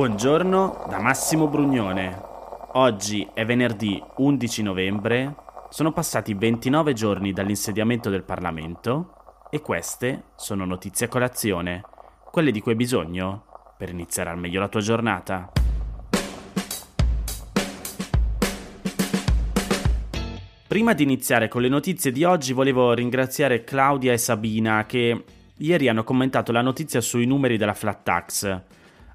Buongiorno da Massimo Brugnone. Oggi è venerdì 11 novembre, sono passati 29 giorni dall'insediamento del Parlamento e queste sono notizie a colazione, quelle di cui hai bisogno per iniziare al meglio la tua giornata. Prima di iniziare con le notizie di oggi volevo ringraziare Claudia e Sabina che ieri hanno commentato la notizia sui numeri della flat tax.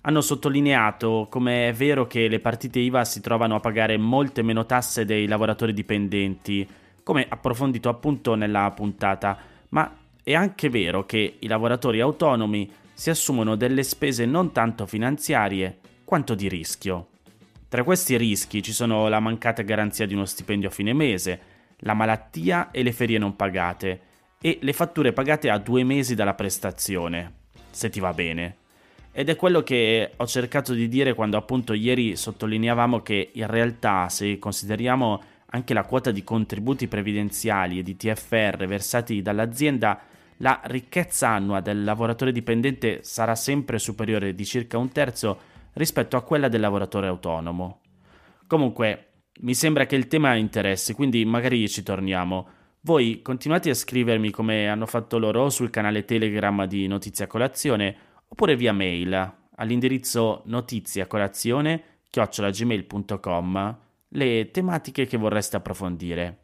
Hanno sottolineato come è vero che le partite IVA si trovano a pagare molte meno tasse dei lavoratori dipendenti, come approfondito appunto nella puntata, ma è anche vero che i lavoratori autonomi si assumono delle spese non tanto finanziarie quanto di rischio. Tra questi rischi ci sono la mancata garanzia di uno stipendio a fine mese, la malattia e le ferie non pagate e le fatture pagate a due mesi dalla prestazione, se ti va bene. Ed è quello che ho cercato di dire quando appunto ieri sottolineavamo che in realtà se consideriamo anche la quota di contributi previdenziali e di TFR versati dall'azienda, la ricchezza annua del lavoratore dipendente sarà sempre superiore di circa un terzo rispetto a quella del lavoratore autonomo. Comunque, mi sembra che il tema interessi, quindi magari ci torniamo. Voi continuate a scrivermi come hanno fatto loro sul canale Telegram di Notizia Colazione oppure via mail all'indirizzo notiziacolazione chiocciolagmail.com le tematiche che vorreste approfondire.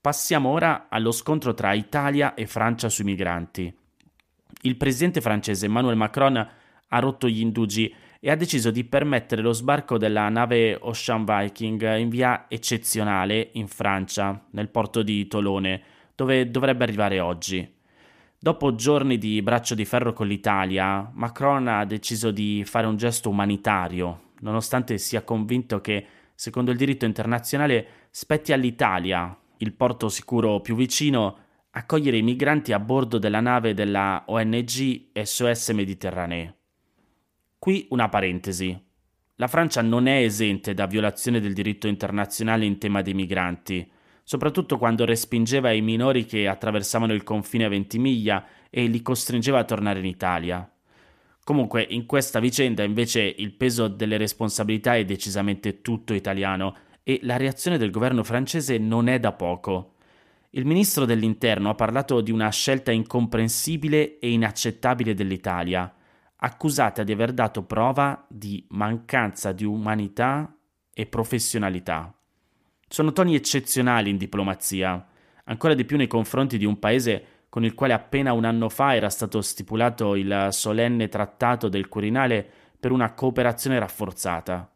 Passiamo ora allo scontro tra Italia e Francia sui migranti. Il presidente francese Emmanuel Macron ha rotto gli indugi e ha deciso di permettere lo sbarco della nave Ocean Viking in via eccezionale in Francia, nel porto di Tolone, dove dovrebbe arrivare oggi. Dopo giorni di braccio di ferro con l'Italia, Macron ha deciso di fare un gesto umanitario, nonostante sia convinto che, secondo il diritto internazionale, spetti all'Italia, il porto sicuro più vicino, accogliere i migranti a bordo della nave della ONG SOS Mediterranee. Qui una parentesi. La Francia non è esente da violazione del diritto internazionale in tema dei migranti, soprattutto quando respingeva i minori che attraversavano il confine a Ventimiglia e li costringeva a tornare in Italia. Comunque, in questa vicenda invece il peso delle responsabilità è decisamente tutto italiano e la reazione del governo francese non è da poco. Il ministro dell'Interno ha parlato di una scelta incomprensibile e inaccettabile dell'Italia accusata di aver dato prova di mancanza di umanità e professionalità. Sono toni eccezionali in diplomazia, ancora di più nei confronti di un paese con il quale appena un anno fa era stato stipulato il solenne trattato del Quirinale per una cooperazione rafforzata.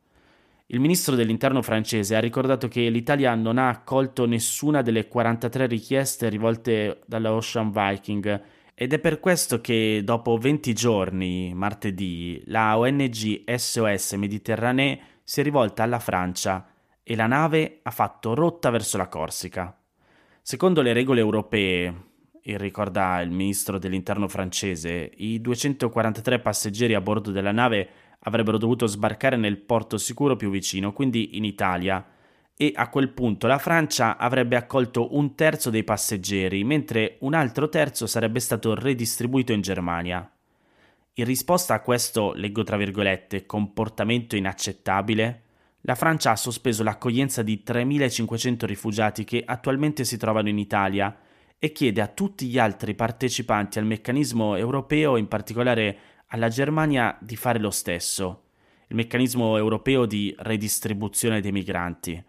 Il ministro dell'interno francese ha ricordato che l'Italia non ha accolto nessuna delle 43 richieste rivolte dalla Ocean Viking ed è per questo che dopo 20 giorni, martedì, la ONG SOS Mediterranee si è rivolta alla Francia e la nave ha fatto rotta verso la Corsica. Secondo le regole europee, e ricorda il ministro dell'interno francese, i 243 passeggeri a bordo della nave avrebbero dovuto sbarcare nel porto sicuro più vicino, quindi in Italia, e a quel punto la Francia avrebbe accolto un terzo dei passeggeri, mentre un altro terzo sarebbe stato redistribuito in Germania. In risposta a questo, leggo tra virgolette, comportamento inaccettabile, la Francia ha sospeso l'accoglienza di 3.500 rifugiati che attualmente si trovano in Italia e chiede a tutti gli altri partecipanti al meccanismo europeo, in particolare alla Germania, di fare lo stesso, il meccanismo europeo di redistribuzione dei migranti.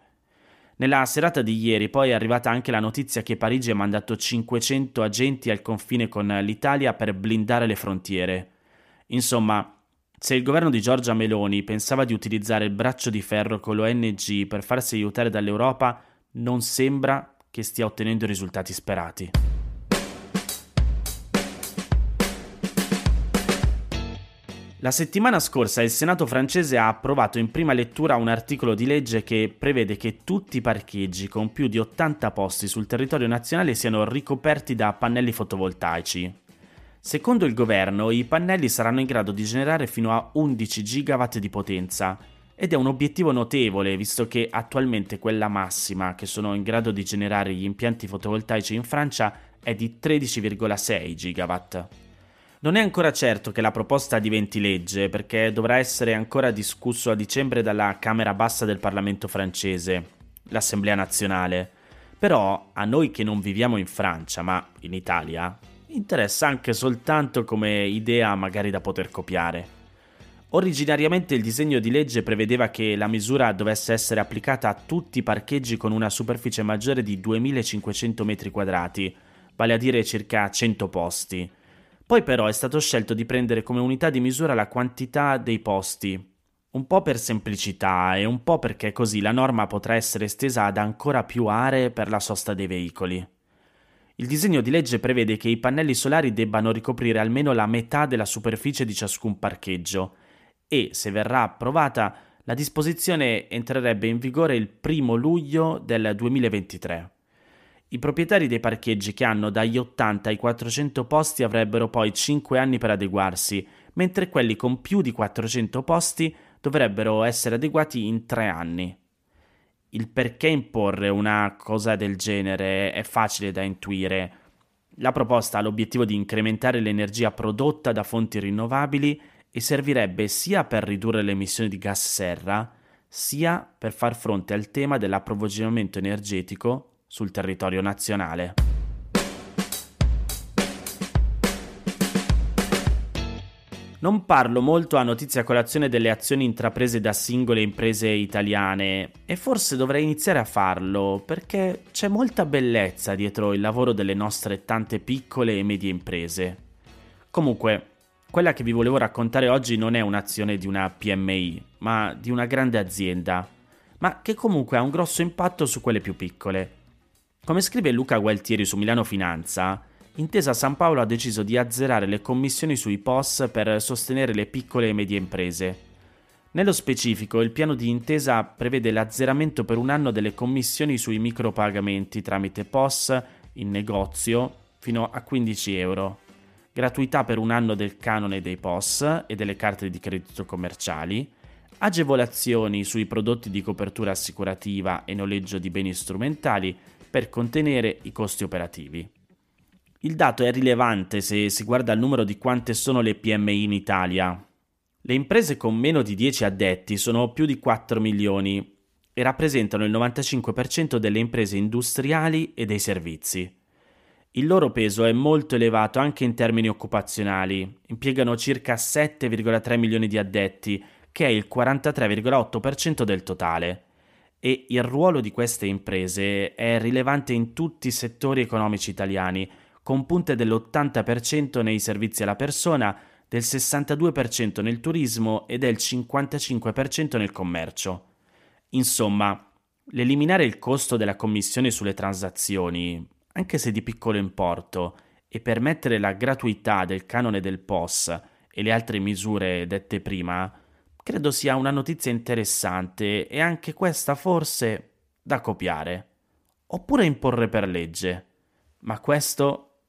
Nella serata di ieri poi è arrivata anche la notizia che Parigi ha mandato 500 agenti al confine con l'Italia per blindare le frontiere. Insomma, se il governo di Giorgia Meloni pensava di utilizzare il braccio di ferro con l'ONG per farsi aiutare dall'Europa, non sembra che stia ottenendo i risultati sperati. La settimana scorsa il Senato francese ha approvato in prima lettura un articolo di legge che prevede che tutti i parcheggi con più di 80 posti sul territorio nazionale siano ricoperti da pannelli fotovoltaici. Secondo il governo, i pannelli saranno in grado di generare fino a 11 GW di potenza ed è un obiettivo notevole visto che attualmente quella massima che sono in grado di generare gli impianti fotovoltaici in Francia è di 13,6 GW. Non è ancora certo che la proposta diventi legge perché dovrà essere ancora discusso a dicembre dalla Camera bassa del Parlamento francese, l'Assemblea nazionale. Però a noi che non viviamo in Francia ma in Italia, interessa anche soltanto come idea magari da poter copiare. Originariamente il disegno di legge prevedeva che la misura dovesse essere applicata a tutti i parcheggi con una superficie maggiore di 2500 m2, vale a dire circa 100 posti poi però è stato scelto di prendere come unità di misura la quantità dei posti, un po' per semplicità e un po' perché così la norma potrà essere estesa ad ancora più aree per la sosta dei veicoli. Il disegno di legge prevede che i pannelli solari debbano ricoprire almeno la metà della superficie di ciascun parcheggio e, se verrà approvata, la disposizione entrerebbe in vigore il 1 luglio del 2023. I proprietari dei parcheggi che hanno dagli 80 ai 400 posti avrebbero poi 5 anni per adeguarsi, mentre quelli con più di 400 posti dovrebbero essere adeguati in 3 anni. Il perché imporre una cosa del genere è facile da intuire. La proposta ha l'obiettivo di incrementare l'energia prodotta da fonti rinnovabili e servirebbe sia per ridurre le emissioni di gas serra, sia per far fronte al tema dell'approvvigionamento energetico sul territorio nazionale. Non parlo molto a notizia colazione delle azioni intraprese da singole imprese italiane e forse dovrei iniziare a farlo perché c'è molta bellezza dietro il lavoro delle nostre tante piccole e medie imprese. Comunque, quella che vi volevo raccontare oggi non è un'azione di una PMI, ma di una grande azienda, ma che comunque ha un grosso impatto su quelle più piccole. Come scrive Luca Gualtieri su Milano Finanza, Intesa San Paolo ha deciso di azzerare le commissioni sui POS per sostenere le piccole e medie imprese. Nello specifico, il piano di intesa prevede l'azzeramento per un anno delle commissioni sui micropagamenti tramite POS in negozio fino a 15 euro, gratuità per un anno del canone dei POS e delle carte di credito commerciali, agevolazioni sui prodotti di copertura assicurativa e noleggio di beni strumentali per contenere i costi operativi. Il dato è rilevante se si guarda il numero di quante sono le PMI in Italia. Le imprese con meno di 10 addetti sono più di 4 milioni e rappresentano il 95% delle imprese industriali e dei servizi. Il loro peso è molto elevato anche in termini occupazionali, impiegano circa 7,3 milioni di addetti, che è il 43,8% del totale e il ruolo di queste imprese è rilevante in tutti i settori economici italiani, con punte dell'80% nei servizi alla persona, del 62% nel turismo e del 55% nel commercio. Insomma, l'eliminare il costo della commissione sulle transazioni, anche se di piccolo importo, e permettere la gratuità del canone del POS e le altre misure dette prima, credo sia una notizia interessante e anche questa forse da copiare, oppure imporre per legge. Ma questo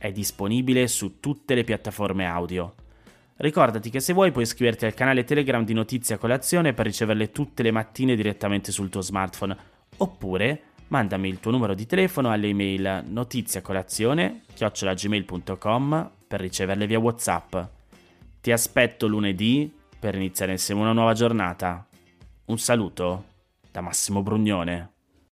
È disponibile su tutte le piattaforme audio. Ricordati che se vuoi puoi iscriverti al canale Telegram di Notizia Colazione per riceverle tutte le mattine direttamente sul tuo smartphone oppure mandami il tuo numero di telefono alle email notiziacolazione.gmail.com per riceverle via Whatsapp. Ti aspetto lunedì per iniziare insieme una nuova giornata. Un saluto da Massimo Brugnone.